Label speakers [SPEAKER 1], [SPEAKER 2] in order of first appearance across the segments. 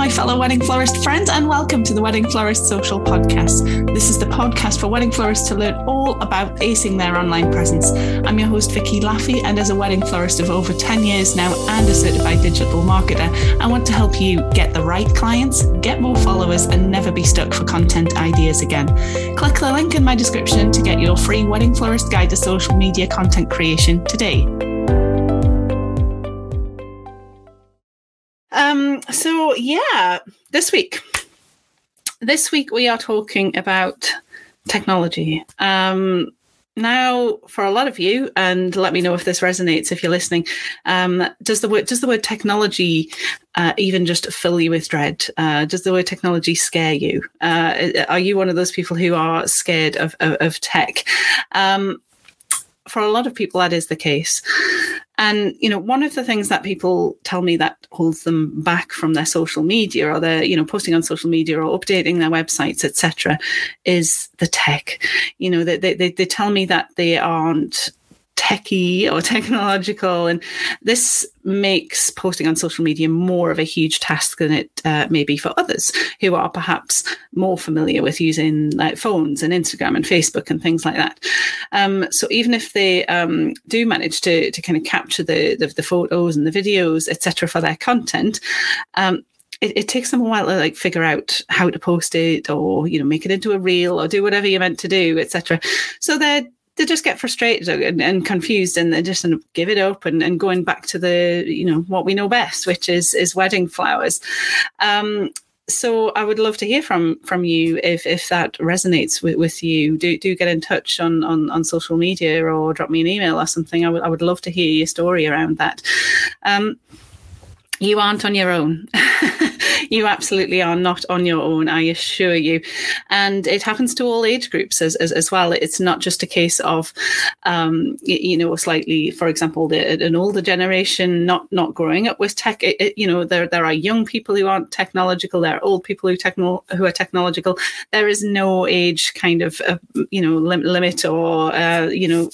[SPEAKER 1] my fellow wedding florist friends, and welcome to the Wedding Florist Social Podcast. This is the podcast for wedding florists to learn all about acing their online presence. I'm your host, Vicky Laffey, and as a wedding florist of over 10 years now and a certified digital marketer, I want to help you get the right clients, get more followers, and never be stuck for content ideas again. Click the link in my description to get your free Wedding Florist Guide to Social Media Content Creation today. Um, so yeah, this week, this week we are talking about technology. Um, now, for a lot of you, and let me know if this resonates if you're listening. Um, does the word does the word technology uh, even just fill you with dread? Uh, does the word technology scare you? Uh, are you one of those people who are scared of of, of tech? Um, for a lot of people, that is the case. And you know, one of the things that people tell me that holds them back from their social media or their, you know, posting on social media or updating their websites, etc., is the tech. You know, they, they they tell me that they aren't techy or technological. And this makes posting on social media more of a huge task than it uh, may be for others who are perhaps more familiar with using like phones and Instagram and Facebook and things like that. Um, so even if they um, do manage to, to kind of capture the, the, the photos and the videos, etc., for their content, um, it, it, takes them a while to like figure out how to post it or you know make it into a reel or do whatever you're meant to do etc so they're they just get frustrated and, and confused and they just give it up and, and, going back to the you know what we know best which is is wedding flowers um, so I would love to hear from from you if if that resonates with, with you. Do do get in touch on, on on social media or drop me an email or something. I would I would love to hear your story around that. Um, you aren't on your own. you absolutely are not on your own, I assure you. And it happens to all age groups as, as, as well. It's not just a case of, um, you, know, slightly, for example, the, an older generation not not growing up with tech. It, it, you know, there there are young people who aren't technological. There are old people who techno who are technological. There is no age kind of, uh, you know, lim- limit or uh, you know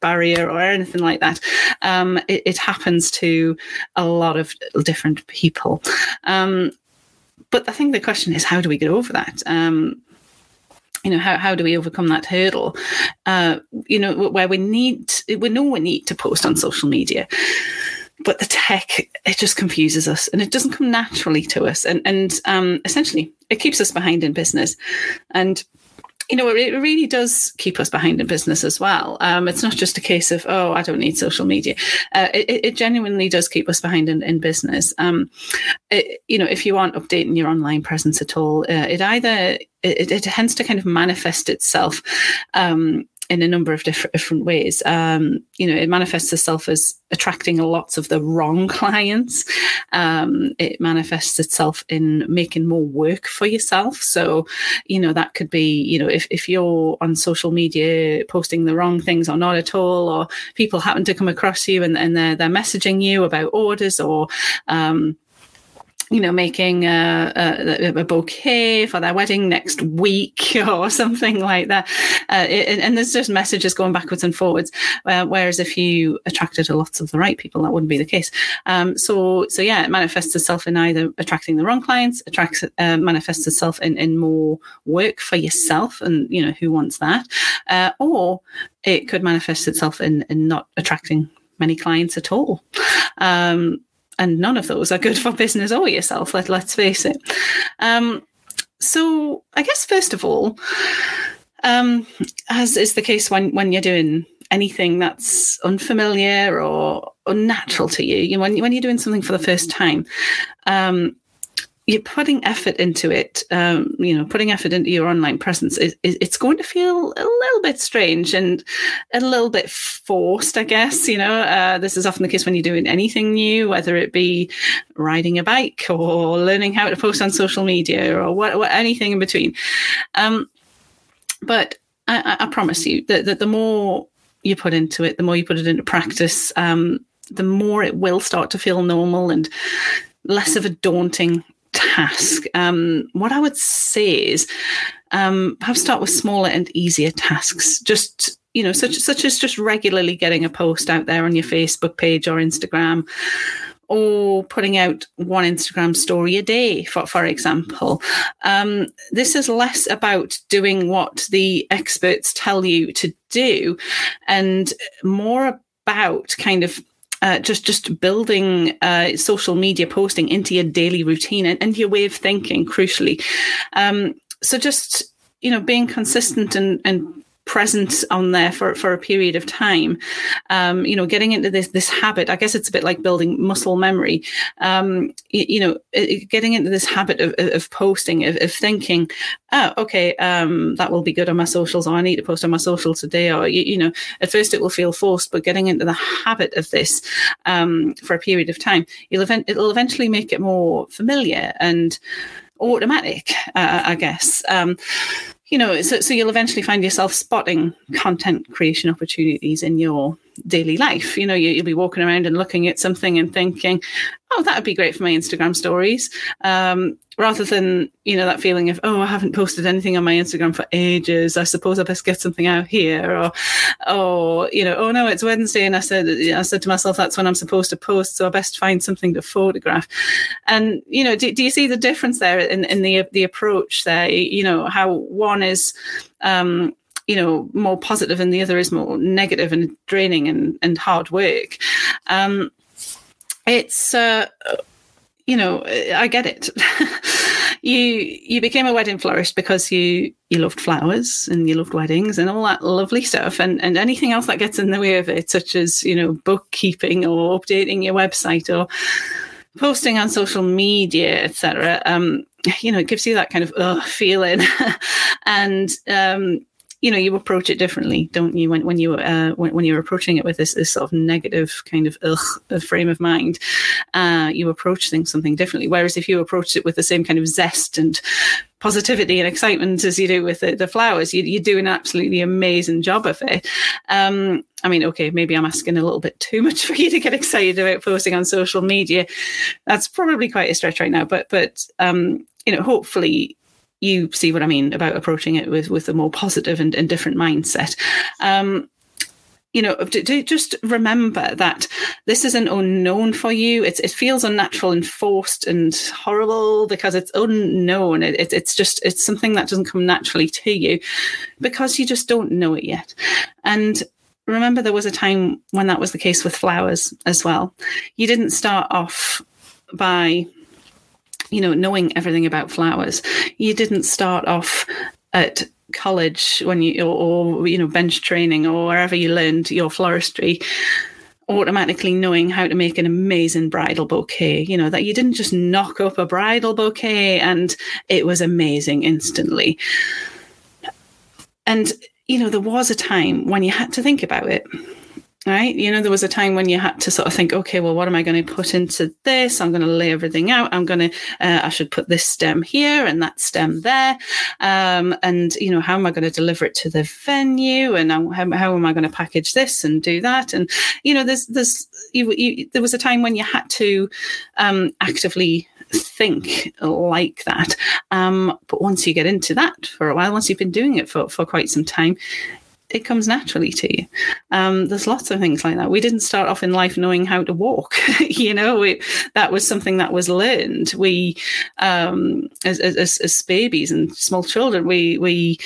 [SPEAKER 1] barrier or anything like that. Um, it, it, happens to a lot of different people. Um, but I think the question is, how do we get over that? Um, you know how, how do we overcome that hurdle uh, you know where we need we know we need to post on social media but the tech it just confuses us and it doesn't come naturally to us and and um, essentially it keeps us behind in business and you know, it really does keep us behind in business as well. Um, it's not just a case of, oh, I don't need social media. Uh, it, it, genuinely does keep us behind in, in business. Um, it, you know, if you aren't updating your online presence at all, uh, it either it, it, tends to kind of manifest itself um, in a number of different different ways. Um, you know, it manifests itself as attracting a lots of the wrong clients. Um, it manifests itself in making more work for yourself. So, you know, that could be, you know, if, if you're on social media posting the wrong things or not at all, or people happen to come across you and, and they're, they're messaging you about orders or, um, you know, making a, a, a, bouquet for their wedding next week or something like that. Uh, it, and there's just messages going backwards and forwards. Uh, whereas if you attracted a lots of the right people, that wouldn't be the case. Um, so, so yeah, it manifests itself in either attracting the wrong clients, attracts, uh, manifests itself in, in more work for yourself. And, you know, who wants that? Uh, or it could manifest itself in, in not attracting many clients at all. Um, and none of those are good for business or yourself. Let let's face it. Um, so I guess first of all, um, as is the case when when you're doing anything that's unfamiliar or unnatural to you, you know, when when you're doing something for the first time, um, you're putting effort into it, um, you know, putting effort into your online presence, it, it, it's going to feel a little bit strange and a little bit forced, I guess. You know, uh, this is often the case when you're doing anything new, whether it be riding a bike or learning how to post on social media or what, what anything in between. Um, but I, I, promise you that, that the more you put into it, the more you put it into practice, um, the more it will start to feel normal and less of a daunting task. Um, what I would say is um, start with smaller and easier tasks. Just you know, such such as just regularly getting a post out there on your Facebook page or Instagram, or putting out one Instagram story a day, for, for example. Um, this is less about doing what the experts tell you to do and more about kind of uh, just just building uh, social media posting into your daily routine and, and your way of thinking, crucially. Um, so just you know being consistent and and present on there for, for a period of time. Um, you know, getting into this this habit. I guess it's a bit like building muscle memory. Um, you, you, know, getting into this habit of, of posting, of, of thinking, oh, okay, um, that will be good on my socials, or I need to post on my socials today, or you, you know, at first it will feel forced, but getting into the habit of this um, for a period of time, you'll event- it'll eventually make it more familiar and automatic, uh, I guess. Um, you know, so, so you'll eventually find yourself spotting content creation opportunities in your daily life. You know, you, will be walking around and looking at something and thinking, oh, that would be great for my Instagram stories. Um, rather than, you know, that feeling of, oh, I haven't posted anything on my Instagram for ages. I suppose I best get something out here. Or, or, you know, oh no, it's Wednesday. And I said, I said to myself, that's when I'm supposed to post. So I best find something to photograph. And, you know, do, do you see the difference there in, in the, the approach there? You know, how one is, um, you know more positive and the other is more negative and draining and, and hard work um, it's uh, you know i get it. You you became a wedding florist because you you loved flowers and you loved weddings and all that lovely stuff. And and anything else that gets in the way of it such as you know bookkeeping or updating your website or posting on social media etc um you know it gives you that kind of uh, feeling. And um you know you approach it differently don't you when, when you uh, when, when you're approaching it with this, this sort of negative kind of ugh, frame of mind uh, you approach things something differently whereas if you approach it with the same kind of zest and positivity and excitement as you do with the, the flowers you, you do an absolutely amazing job of it um, I mean, okay, maybe I'm asking a little bit too much for you to get excited about posting on social media. That's probably quite a stretch right now, but but um, you know, hopefully you see what I mean about approaching it with with a more positive and, and different mindset. Um, you know, just remember that this is an unknown for you. It's, it feels unnatural and forced and horrible because it's unknown. It, it, it's just, it's something that doesn't come naturally to you because you just don't know it yet. And remember, there was a time when that was the case with flowers as well. You didn't start off by you know, knowing everything about flowers. You didn't start off at college when you or, or, you know bench training or wherever you learned your floristry automatically knowing how to make an amazing bridal bouquet you know that you didn't just knock up a bridal bouquet and it was amazing instantly and you know there was a time when you had to think about it right? You know, there was a time when you had to sort of think, okay, well, what am I going to put into this? I'm going to lay everything out. I'm going to, uh, I should put this stem here and that stem there. Um, and, you know, how am I going to deliver it to the venue? And how, how am I going to package this and do that? And, you know, there's, there's, you, you, there was a time when you had to um, actively think like that. Um, but once you get into that for a while, once you've been doing it for, for quite some time, it comes naturally to you. Um, there's lots of things like that. We didn't start off in life knowing how to walk. you know, that was something that was learned. We, um, as, as, as babies and small children, we we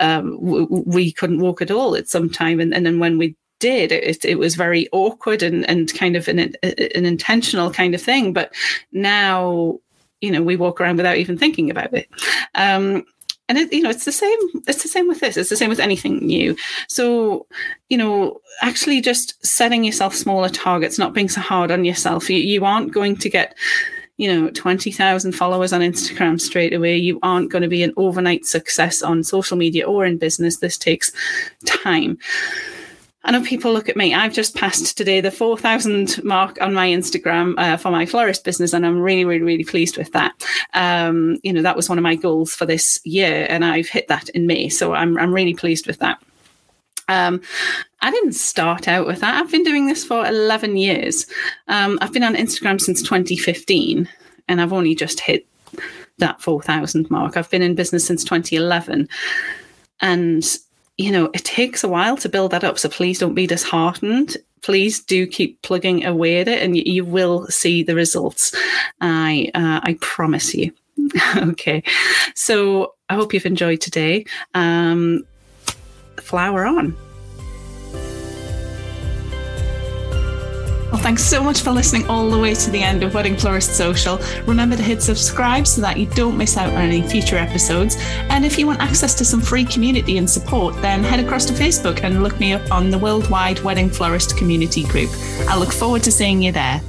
[SPEAKER 1] um, we couldn't walk at all at some time, and, and then when we did it, it was very awkward and, and kind of an, an intentional kind of thing but now you know we walk around without even thinking about it um, and it, you know it's the same it's the same with this it's the same with anything new. So you know actually just setting yourself smaller targets not being so hard on yourself. You, you aren't going to get you know 20,000 followers on Instagram straight away. You aren't going to be an overnight success on social media or in business. This takes time I know people look at me. I've just passed today the 4,000 mark on my Instagram uh, for my florist business, and I'm really, really, really pleased with that. Um, you know, that was one of my goals for this year, and I've hit that in May. So I'm, I'm really pleased with that. Um, I didn't start out with that. I've been doing this for 11 years. Um, I've been on Instagram since 2015, and I've only just hit that 4,000 mark. I've been in business since 2011. And you know, it takes a while to build that up. So please don't be disheartened. please do keep plugging away at it and you, you will see the results. I, uh, I promise you. okay. So I hope you've enjoyed today. Um, flower on. Well, thanks so much for listening all the way to the end of Wedding Florist Social. Remember to hit subscribe so that you don't miss out on any future episodes. And if you want access to some free community and support, then head across to Facebook and look me up on the Worldwide Wedding Florist Community Group. I look forward to seeing you there.